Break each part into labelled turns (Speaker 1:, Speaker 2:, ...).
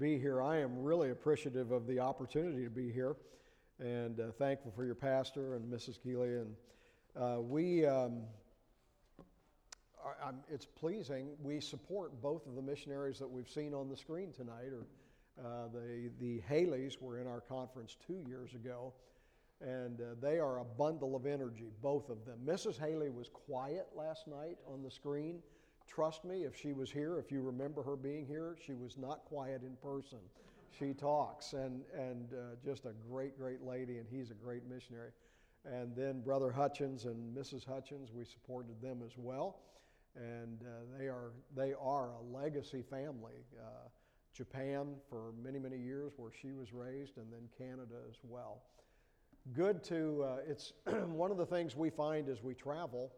Speaker 1: be here. I am really appreciative of the opportunity to be here and uh, thankful for your pastor and Mrs. Keeley. And uh, we, um, are, it's pleasing. We support both of the missionaries that we've seen on the screen tonight. Or uh, the, the Haleys were in our conference two years ago, and uh, they are a bundle of energy, both of them. Mrs. Haley was quiet last night on the screen. Trust me, if she was here, if you remember her being here, she was not quiet in person. She talks, and, and uh, just a great, great lady, and he's a great missionary. And then Brother Hutchins and Mrs. Hutchins, we supported them as well. And uh, they, are, they are a legacy family. Uh, Japan for many, many years, where she was raised, and then Canada as well. Good to, uh, it's one of the things we find as we travel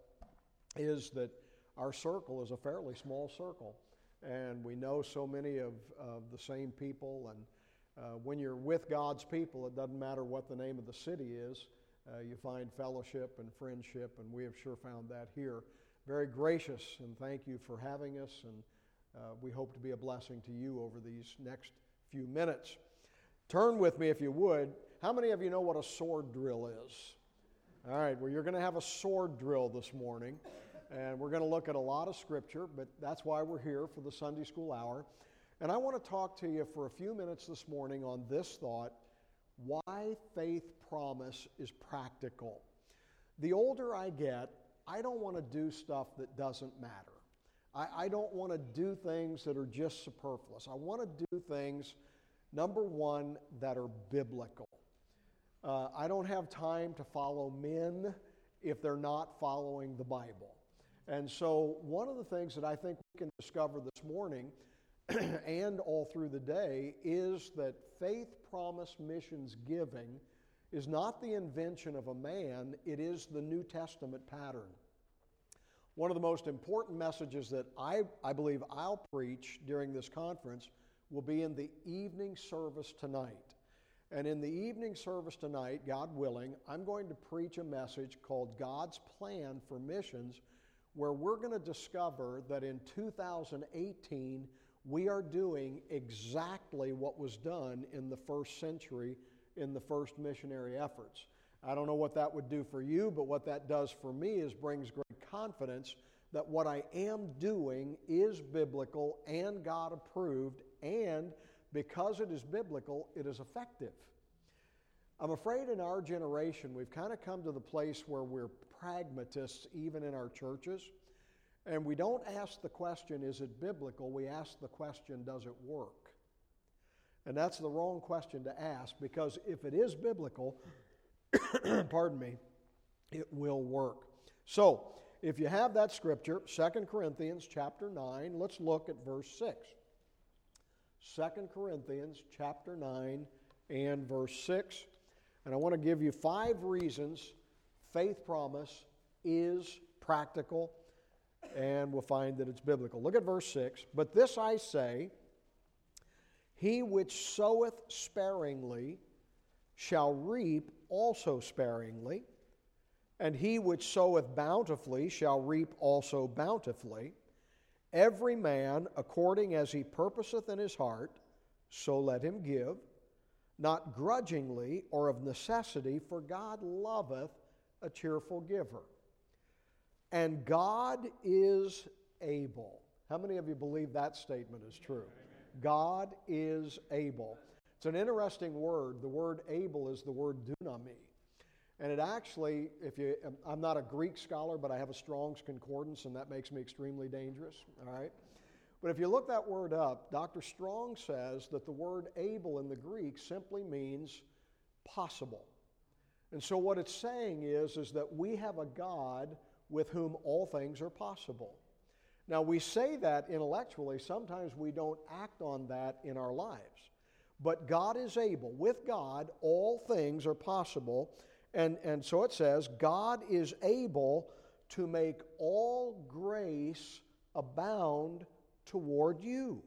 Speaker 1: is that our circle is a fairly small circle, and we know so many of, of the same people. And uh, when you're with God's people, it doesn't matter what the name of the city is, uh, you find fellowship and friendship, and we have sure found that here. Very gracious, and thank you for having us, and uh, we hope to be a blessing to you over these next few minutes. Turn with me, if you would. How many of you know what a sword drill is? All right, well, you're going to have a sword drill this morning. And we're going to look at a lot of scripture, but that's why we're here for the Sunday school hour. And I want to talk to you for a few minutes this morning on this thought why faith promise is practical. The older I get, I don't want to do stuff that doesn't matter. I, I don't want to do things that are just superfluous. I want to do things, number one, that are biblical. Uh, I don't have time to follow men if they're not following the Bible. And so, one of the things that I think we can discover this morning and all through the day is that faith promise missions giving is not the invention of a man, it is the New Testament pattern. One of the most important messages that I, I believe I'll preach during this conference will be in the evening service tonight. And in the evening service tonight, God willing, I'm going to preach a message called God's Plan for Missions where we're going to discover that in 2018 we are doing exactly what was done in the first century in the first missionary efforts. I don't know what that would do for you, but what that does for me is brings great confidence that what I am doing is biblical and God approved, and because it is biblical, it is effective. I'm afraid in our generation, we've kind of come to the place where we're pragmatists even in our churches. And we don't ask the question, is it biblical? We ask the question, does it work? And that's the wrong question to ask because if it is biblical, pardon me, it will work. So, if you have that scripture, 2 Corinthians chapter 9, let's look at verse 6. 2 Corinthians chapter 9 and verse 6. And I want to give you five reasons faith promise is practical, and we'll find that it's biblical. Look at verse 6. But this I say He which soweth sparingly shall reap also sparingly, and he which soweth bountifully shall reap also bountifully. Every man according as he purposeth in his heart, so let him give, not grudgingly or of necessity, for God loveth a cheerful giver. And God is able. How many of you believe that statement is true? God is able. It's an interesting word. The word able is the word dunami. And it actually, if you, I'm not a Greek scholar, but I have a Strong's Concordance, and that makes me extremely dangerous, all right? But if you look that word up, Dr. Strong says that the word able in the Greek simply means possible. And so what it's saying is, is that we have a God with whom all things are possible. Now, we say that intellectually, sometimes we don't act on that in our lives. But God is able. With God, all things are possible. And, and so it says, God is able to make all grace abound toward you,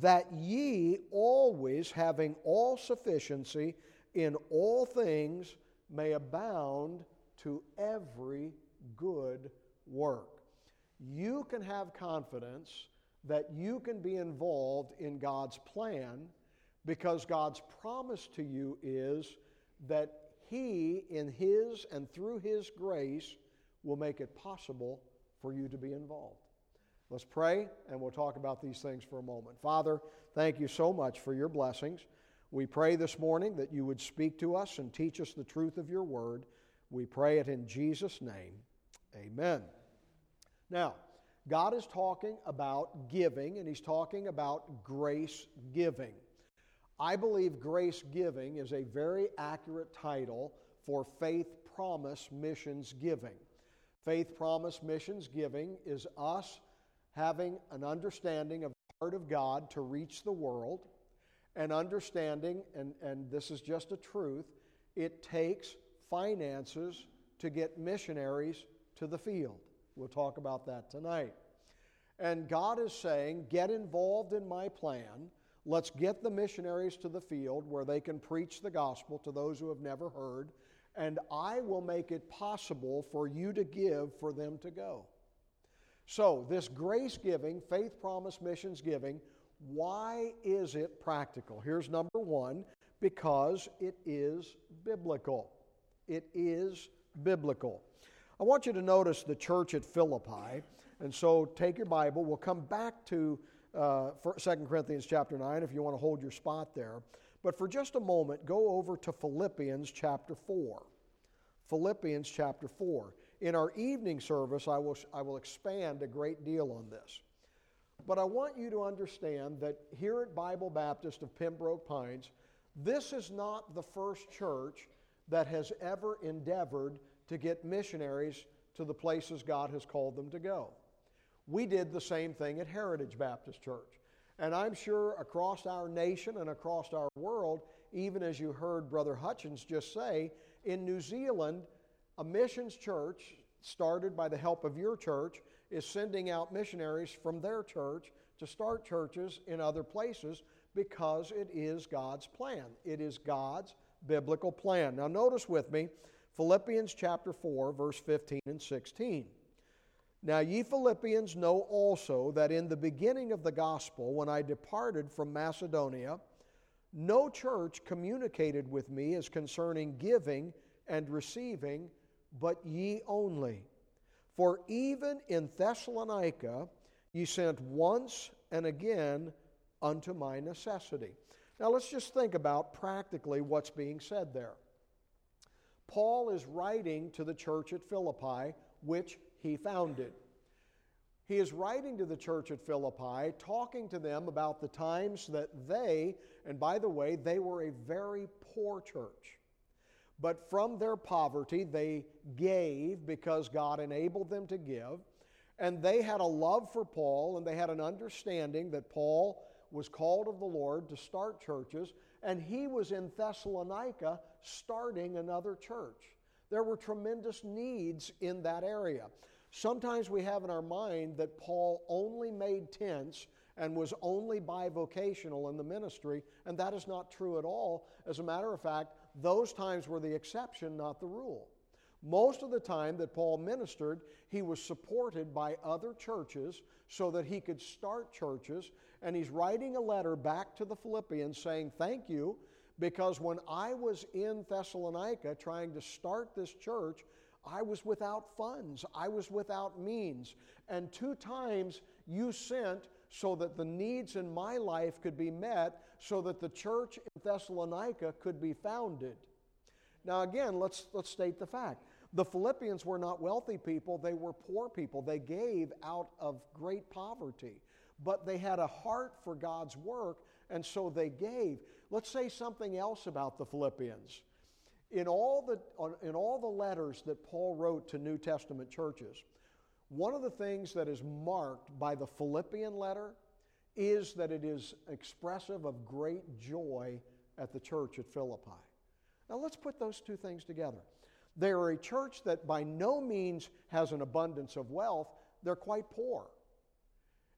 Speaker 1: that ye always, having all sufficiency in all things, may abound to every good work. You can have confidence that you can be involved in God's plan because God's promise to you is that He, in His and through His grace, will make it possible for you to be involved. Let's pray and we'll talk about these things for a moment. Father, thank you so much for your blessings. We pray this morning that you would speak to us and teach us the truth of your word. We pray it in Jesus' name. Amen. Now, God is talking about giving, and He's talking about grace giving. I believe grace giving is a very accurate title for faith promise missions giving. Faith promise missions giving is us having an understanding of the heart of God to reach the world, and understanding, and, and this is just a truth, it takes finances to get missionaries to the field. We'll talk about that tonight. And God is saying, get involved in my plan. Let's get the missionaries to the field where they can preach the gospel to those who have never heard, and I will make it possible for you to give for them to go. So, this grace giving, faith promise missions giving, why is it practical? Here's number one because it is biblical. It is biblical. I want you to notice the church at Philippi. And so take your Bible. We'll come back to uh, 2 Corinthians chapter 9 if you want to hold your spot there. But for just a moment, go over to Philippians chapter 4. Philippians chapter 4. In our evening service, I will, I will expand a great deal on this. But I want you to understand that here at Bible Baptist of Pembroke Pines, this is not the first church that has ever endeavored to get missionaries to the places God has called them to go. We did the same thing at Heritage Baptist Church. And I'm sure across our nation and across our world, even as you heard Brother Hutchins just say, in New Zealand, a missions church, started by the help of your church, is sending out missionaries from their church to start churches in other places because it is God's plan. It is God's biblical plan. Now, notice with me Philippians chapter 4, verse 15 and 16. Now, ye Philippians know also that in the beginning of the gospel, when I departed from Macedonia, no church communicated with me as concerning giving and receiving, but ye only. For even in Thessalonica ye sent once and again unto my necessity. Now let's just think about practically what's being said there. Paul is writing to the church at Philippi, which he founded. He is writing to the church at Philippi, talking to them about the times that they, and by the way, they were a very poor church. But from their poverty, they gave because God enabled them to give. And they had a love for Paul, and they had an understanding that Paul was called of the Lord to start churches, and he was in Thessalonica starting another church. There were tremendous needs in that area. Sometimes we have in our mind that Paul only made tents and was only bivocational in the ministry, and that is not true at all. As a matter of fact, those times were the exception, not the rule. Most of the time that Paul ministered, he was supported by other churches so that he could start churches. And he's writing a letter back to the Philippians saying, Thank you, because when I was in Thessalonica trying to start this church, I was without funds, I was without means. And two times you sent so that the needs in my life could be met, so that the church in Thessalonica could be founded. Now, again, let's, let's state the fact. The Philippians were not wealthy people, they were poor people. They gave out of great poverty, but they had a heart for God's work, and so they gave. Let's say something else about the Philippians. In all the, in all the letters that Paul wrote to New Testament churches, one of the things that is marked by the Philippian letter is that it is expressive of great joy at the church at Philippi. Now let's put those two things together. They are a church that by no means has an abundance of wealth, they're quite poor.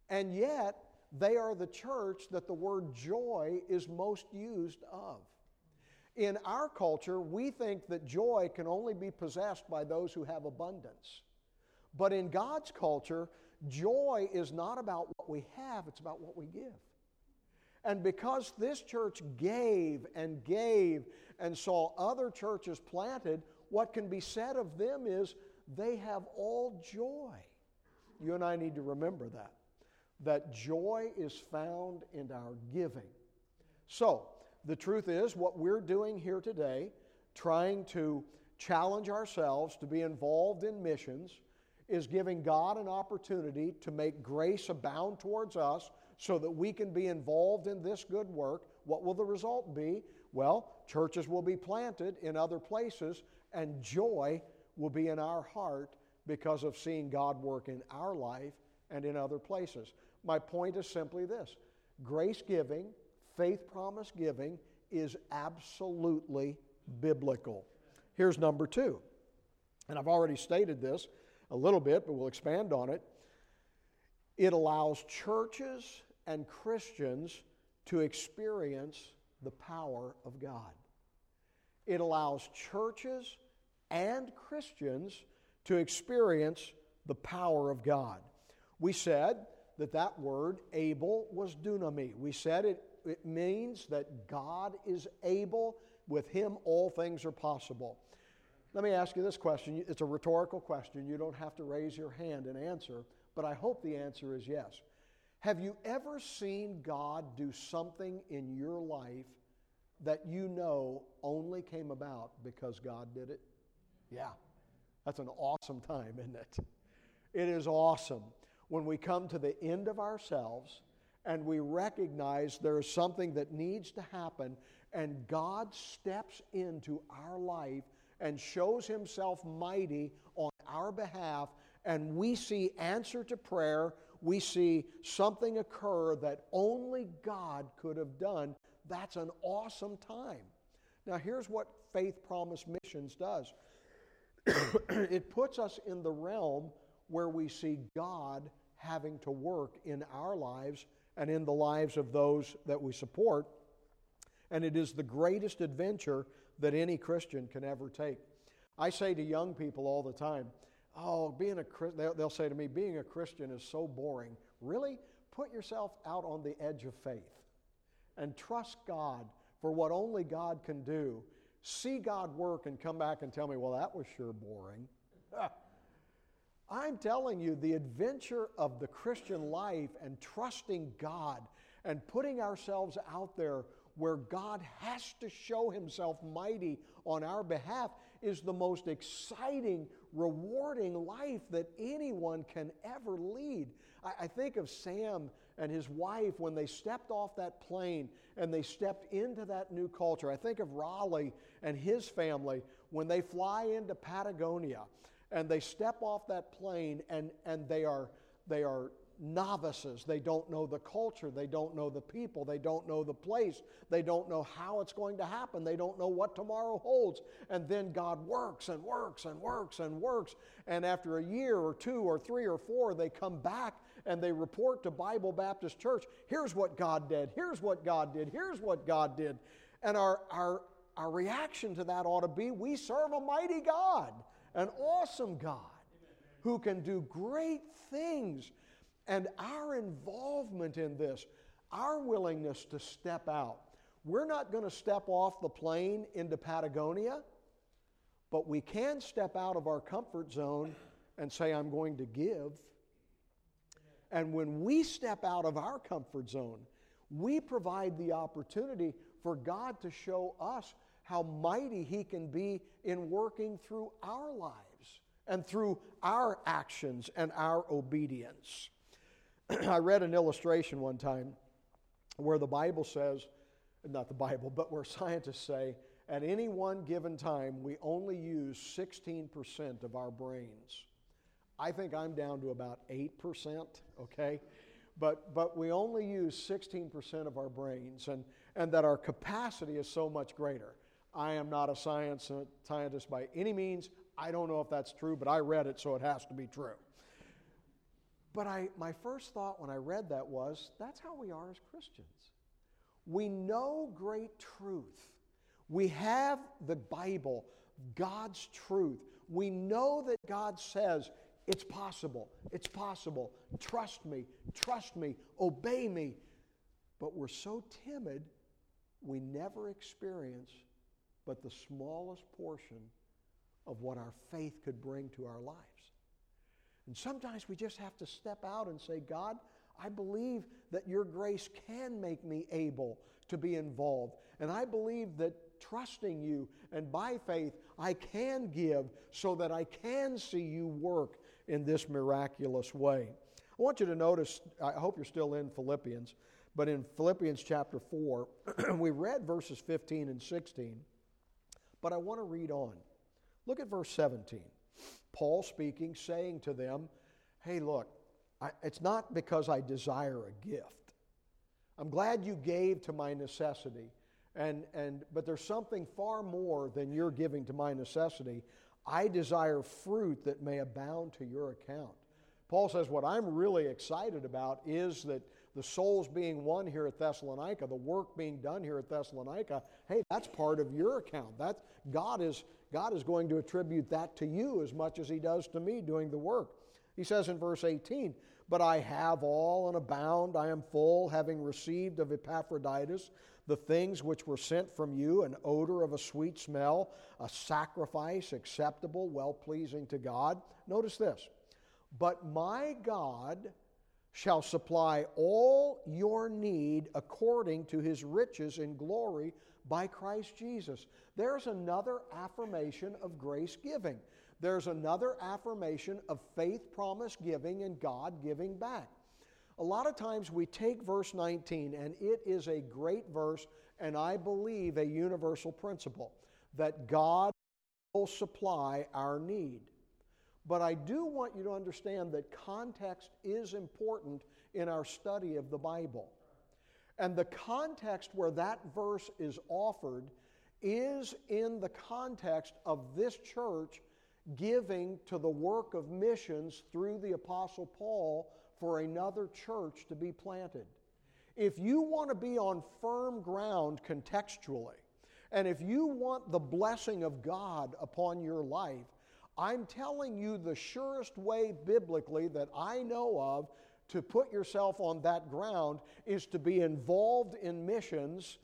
Speaker 1: And yet, they are the church that the word joy is most used of. In our culture, we think that joy can only be possessed by those who have abundance. But in God's culture, joy is not about what we have, it's about what we give. And because this church gave and gave and saw other churches planted, what can be said of them is they have all joy. You and I need to remember that. That joy is found in our giving. So, the truth is, what we're doing here today, trying to challenge ourselves to be involved in missions, is giving God an opportunity to make grace abound towards us so that we can be involved in this good work. What will the result be? Well, churches will be planted in other places, and joy will be in our heart because of seeing God work in our life and in other places. My point is simply this grace giving, faith promise giving is absolutely biblical. Here's number two. And I've already stated this a little bit, but we'll expand on it. It allows churches and Christians to experience the power of God. It allows churches and Christians to experience the power of God. We said that that word able was dunami. We said it, it means that God is able, with Him all things are possible. Let me ask you this question. It's a rhetorical question. You don't have to raise your hand and answer, but I hope the answer is yes. Have you ever seen God do something in your life that you know only came about because God did it? Yeah. That's an awesome time, isn't it? It is awesome when we come to the end of ourselves and we recognize there is something that needs to happen, and God steps into our life and shows himself mighty on our behalf, and we see answer to prayer. We see something occur that only God could have done. That's an awesome time. Now, here's what Faith Promise Missions does it puts us in the realm where we see God having to work in our lives and in the lives of those that we support. And it is the greatest adventure that any Christian can ever take. I say to young people all the time, oh, being a Christian, they'll say to me, being a Christian is so boring. Really? Put yourself out on the edge of faith and trust God for what only God can do. See God work and come back and tell me, well, that was sure boring. I'm telling you, the adventure of the Christian life and trusting God and putting ourselves out there where God has to show himself mighty on our behalf is the most exciting, rewarding life that anyone can ever lead. I, I, think of Sam and his wife when they stepped off that plane and they stepped into that new culture. I think of Raleigh and his family when they fly into Patagonia and they step off that plane and, and they are they are novices. They don't know the culture. They don't know the people. They don't know the place. They don't know how it's going to happen. They don't know what tomorrow holds. And then God works and works and works and works. And after a year or two or three or four, they come back and they report to Bible Baptist Church here's what God did, here's what God did, here's what God did. And our, our, our reaction to that ought to be we serve a mighty God, an awesome God who can do great things and our involvement in this, our willingness to step out. We're not going to step off the plane into Patagonia, but we can step out of our comfort zone and say, I'm going to give. And when we step out of our comfort zone, we provide the opportunity for God to show us how mighty He can be in working through our lives and through our actions and our obedience. I read an illustration one time where the Bible says, not the Bible, but where scientists say, at any one given time, we only use 16% of our brains. I think I'm down to about 8%, okay? But, but we only use 16% of our brains, and, and that our capacity is so much greater. I am not a science uh, scientist by any means. I don't know if that's true, but I read it, so it has to be true. But I, my first thought when I read that was that's how we are as Christians. We know great truth. We have the Bible, God's truth. We know that God says, It's possible. It's possible. Trust me. Trust me. Obey me. But we're so timid, we never experience but the smallest portion of what our faith could bring to our lives. And sometimes we just have to step out and say, God, I believe that your grace can make me able to be involved. And I believe that trusting you and by faith, I can give so that I can see you work in this miraculous way. I want you to notice, I hope you're still in Philippians, but in Philippians chapter 4, we read verses 15 and 16, but I want to read on. Look at verse 17. Paul speaking, saying to them, Hey, look, I, it's not because I desire a gift. I'm glad you gave to my necessity, and, and, but there's something far more than you're giving to my necessity. I desire fruit that may abound to your account. Paul says, What I'm really excited about is that the souls being won here at Thessalonica, the work being done here at Thessalonica, hey, that's part of your account. That God is God is going to attribute that to you as much as he does to me doing the work. He says in verse 18, But I have all and abound, I am full, having received of Epaphroditus the things which were sent from you, an odor of a sweet smell, a sacrifice acceptable, well pleasing to God. Notice this. But my God shall supply all your need according to his riches in glory by Christ Jesus. There's another affirmation of grace giving. There's another affirmation of faith promise giving and God giving back. A lot of times we take verse 19, and it is a great verse, and I believe a universal principle that God will supply our need. But I do want you to understand that context is important in our study of the Bible. And the context where that verse is offered is in the context of this church giving to the work of missions through the Apostle Paul for another church to be planted. If you want to be on firm ground contextually, and if you want the blessing of God upon your life, I'm telling you the surest way biblically that I know of to put yourself on that ground is to be involved in missions,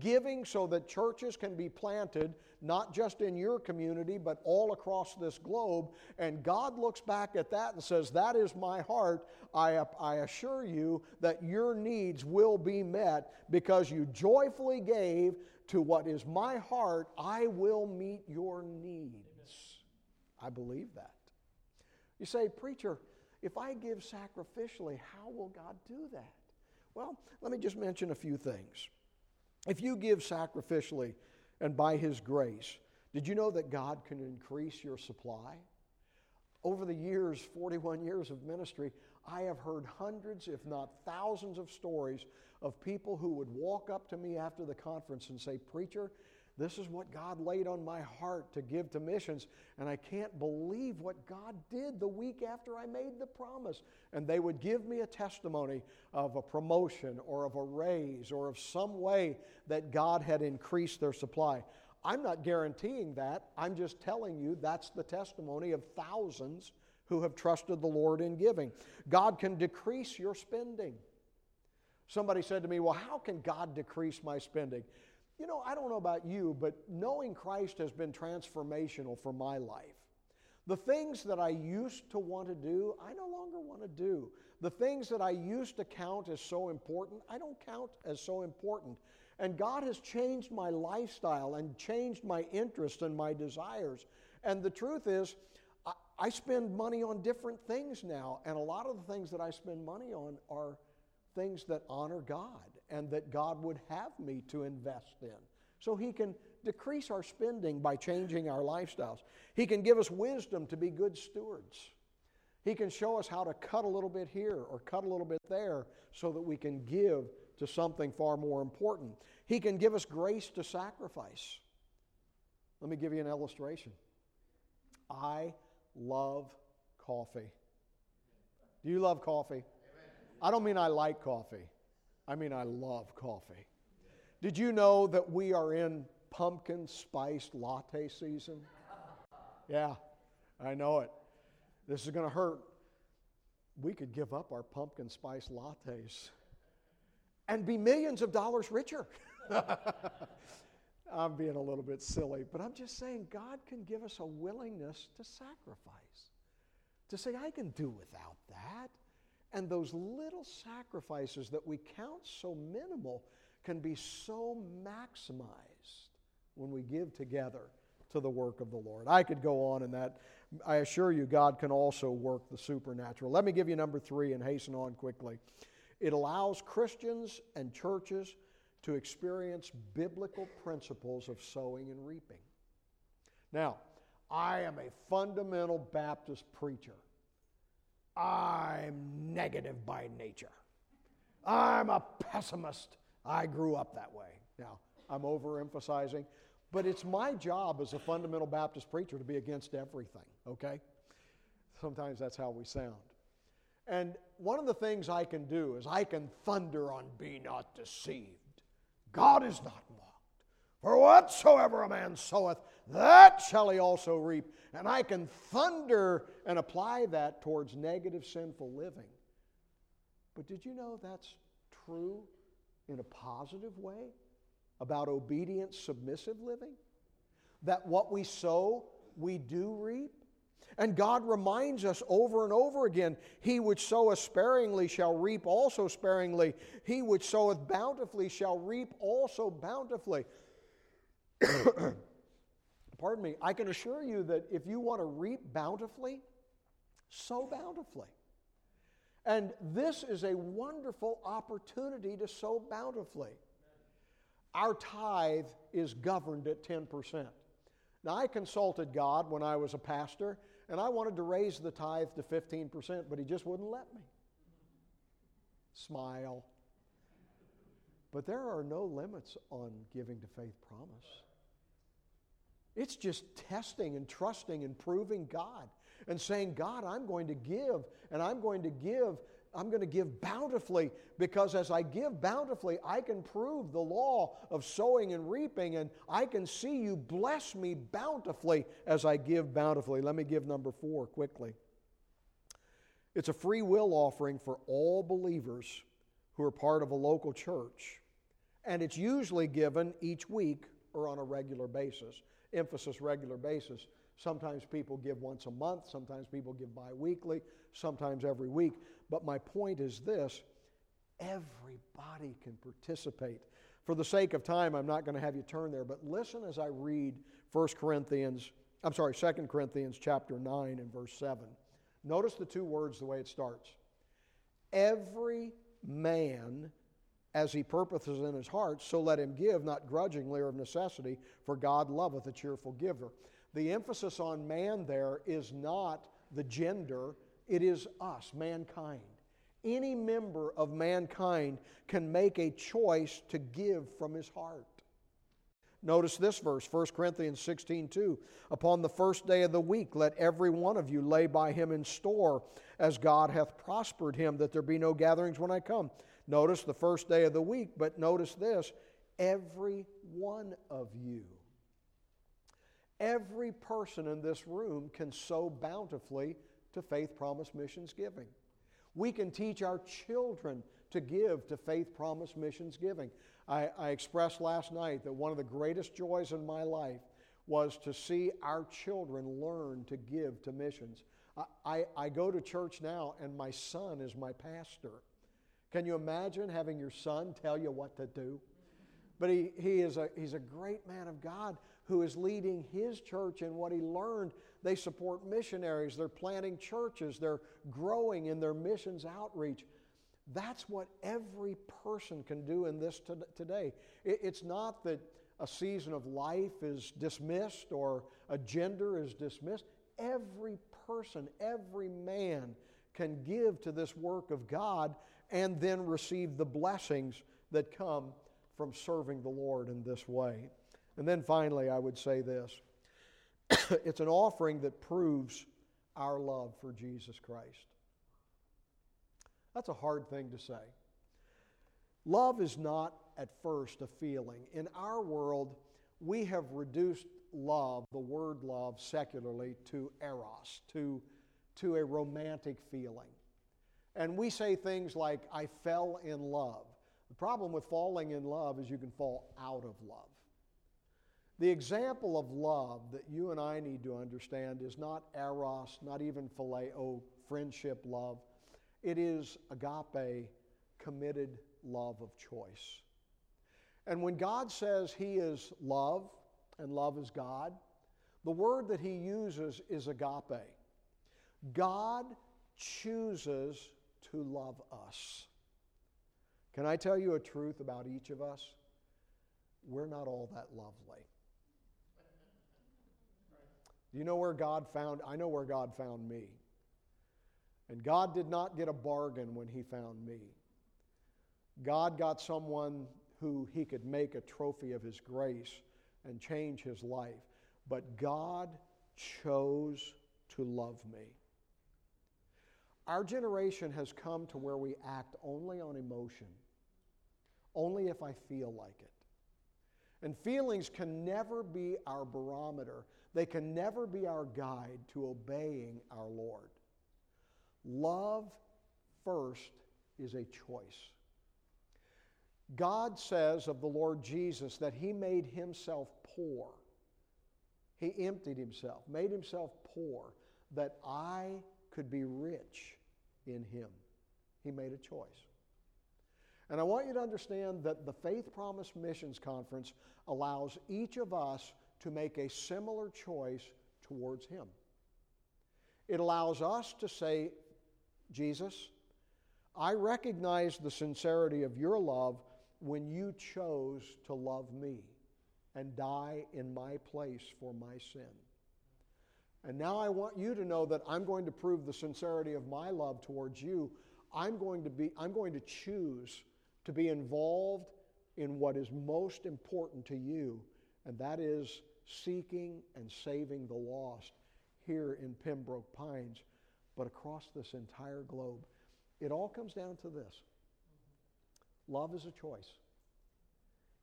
Speaker 1: giving so that churches can be planted, not just in your community, but all across this globe. And God looks back at that and says, That is my heart. I, I assure you that your needs will be met because you joyfully gave to what is my heart. I will meet your needs. I believe that. You say, Preacher, if I give sacrificially, how will God do that? Well, let me just mention a few things. If you give sacrificially and by His grace, did you know that God can increase your supply? Over the years, 41 years of ministry, I have heard hundreds, if not thousands, of stories of people who would walk up to me after the conference and say, Preacher, this is what God laid on my heart to give to missions, and I can't believe what God did the week after I made the promise. And they would give me a testimony of a promotion or of a raise or of some way that God had increased their supply. I'm not guaranteeing that. I'm just telling you that's the testimony of thousands who have trusted the Lord in giving. God can decrease your spending. Somebody said to me, Well, how can God decrease my spending? You know, I don't know about you, but knowing Christ has been transformational for my life. The things that I used to want to do, I no longer want to do. The things that I used to count as so important, I don't count as so important. And God has changed my lifestyle and changed my interests and my desires. And the truth is, I, spend money on different things now. And a lot of the things that I spend money on are things that honor God and that God would have me to invest in. So He can decrease our spending by changing our lifestyles. He can give us wisdom to be good stewards. He can show us how to cut a little bit here or cut a little bit there so that we can give to something far more important. He can give us grace to sacrifice. Let me give you an illustration. I love coffee. Do you love coffee? I don't mean I like coffee. I mean, I love coffee. Did you know that we are in pumpkin spiced latte season? Yeah, I know it. This is going to hurt. We could give up our pumpkin spice lattes and be millions of dollars richer. I'm being a little bit silly, but I'm just saying God can give us a willingness to sacrifice, to say, I can do without that. And those little sacrifices that we count so minimal can be so maximized when we give together to the work of the Lord. I could go on in that. I assure you, God can also work the supernatural. Let me give you number three and hasten on quickly. It allows Christians and churches to experience biblical principles of sowing and reaping. Now, I am a fundamental Baptist preacher. I'm negative by nature. I'm a pessimist. I grew up that way. Now, I'm overemphasizing, but it's my job as a fundamental Baptist preacher to be against everything, okay? Sometimes that's how we sound. And one of the things I can do is I can thunder on be not deceived. God is not mocked. For whatsoever a man soweth, that shall he also reap. And I can thunder and apply that towards negative, sinful living. But did you know that's true in a positive way about obedient, submissive living? That what we sow, we do reap? And God reminds us over and over again He which soweth sparingly shall reap also sparingly. He which soweth bountifully shall reap also bountifully. Pardon me. I can assure you that if you want to reap bountifully, sow bountifully. And this is a wonderful opportunity to sow bountifully. Our tithe is governed at 10%. Now, I consulted God when I was a pastor, and I wanted to raise the tithe to 15%, but He just wouldn't let me. Smile. But there are no limits on giving to Faith Promise. It's just testing and trusting and proving God and saying, God, I'm going to give, and I'm going to give I'm going to give bountifully because as I give bountifully, I can prove the law of sowing and reaping, and I can see you bless me bountifully as I give bountifully. Let me give number four quickly. It's a free will offering for all believers who are part of a local church, and it's usually given each week or on a regular basis. Emphasis regular basis. Sometimes people give once a month, sometimes people give bi weekly, sometimes every week. But my point is this everybody can participate. For the sake of time, I'm not going to have you turn there, but listen as I read 1 Corinthians, I'm sorry, 2 Corinthians chapter 9 and verse 7. Notice the two words the way it starts. Every man as he purposes in his heart, so let him give, not grudgingly or of necessity, for God loveth a cheerful giver. The emphasis on man there is not the gender, it is us, mankind. Any member of mankind can make a choice to give from his heart. Notice this verse, 1 Corinthians 16 2. Upon the first day of the week, let every one of you lay by him in store, as God hath prospered him, that there be no gatherings when I come. Notice the first day of the week, but notice this every one of you. Every person in this room can sow bountifully to Faith Promise Missions giving. We can teach our children to give to Faith Promise Missions giving. I, I, expressed last night that one of the greatest joys in my life was to see our children learn to give to missions. I, I, I go to church now, and my son is my pastor. Can you imagine having your son tell you what to do? But he, he is a, he's a great man of God who is leading his church in what he learned they support missionaries, they're planting churches, they're growing in their missions outreach. That's what every person can do in this today. It's not that a season of life is dismissed or a gender is dismissed. Every person, every man can give to this work of God and then receive the blessings that come from serving the Lord in this way. And then finally, I would say this it's an offering that proves our love for Jesus Christ. That's a hard thing to say. Love is not at first a feeling. In our world, we have reduced love, the word love, secularly to eros, to, to a romantic feeling. And we say things like, I fell in love. The problem with falling in love is you can fall out of love. The example of love that you and I need to understand is not eros, not even phileo, oh, friendship love. It is agape, committed love of choice. And when God says He is love and love is God, the word that He uses is agape. God chooses to love us. Can I tell you a truth about each of us? We're not all that lovely. Do you know where God found? I know where God found me. And God did not get a bargain when He found me. God got someone who He could make a trophy of His grace and change his life. But God chose to love me. Our generation has come to where we act only on emotion, only if I feel like it. And feelings can never be our barometer, they can never be our guide to obeying our Lord. Love first is a choice. God says of the Lord Jesus that he made himself poor. He emptied himself, made himself poor, that I could be rich in him. He made a choice. And I want you to understand that the Faith Promise Missions Conference allows each of us to make a similar choice towards him. It allows us to say, Jesus, I recognize the sincerity of your love when you chose to love me and die in my place for my sin. And now I want you to know that I'm going to prove the sincerity of my love towards you. I'm going to be I'm going to choose to be involved in what is most important to you, and that is seeking and saving the lost here in Pembroke Pines, but across this entire globe. It all comes down to this. Love is a choice.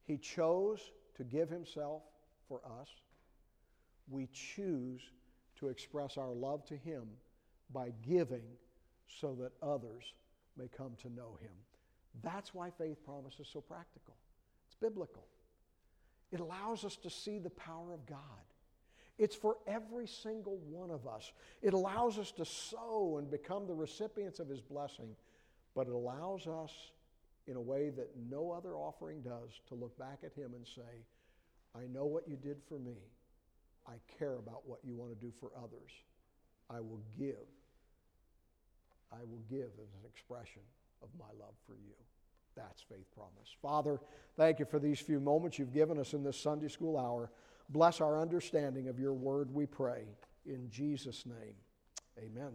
Speaker 1: He chose to give himself for us. We choose to express our love to him by giving so that others may come to know him. That's why faith promise is so practical. It's biblical. It allows us to see the power of God. It's for every single one of us. It allows us to sow and become the recipients of his blessing, but it allows us in a way that no other offering does to look back at him and say, I know what you did for me. I care about what you want to do for others. I will give. I will give as an expression of my love for you. That's faith promise. Father, thank you for these few moments you've given us in this Sunday school hour. Bless our understanding of your word, we pray. In Jesus' name, amen.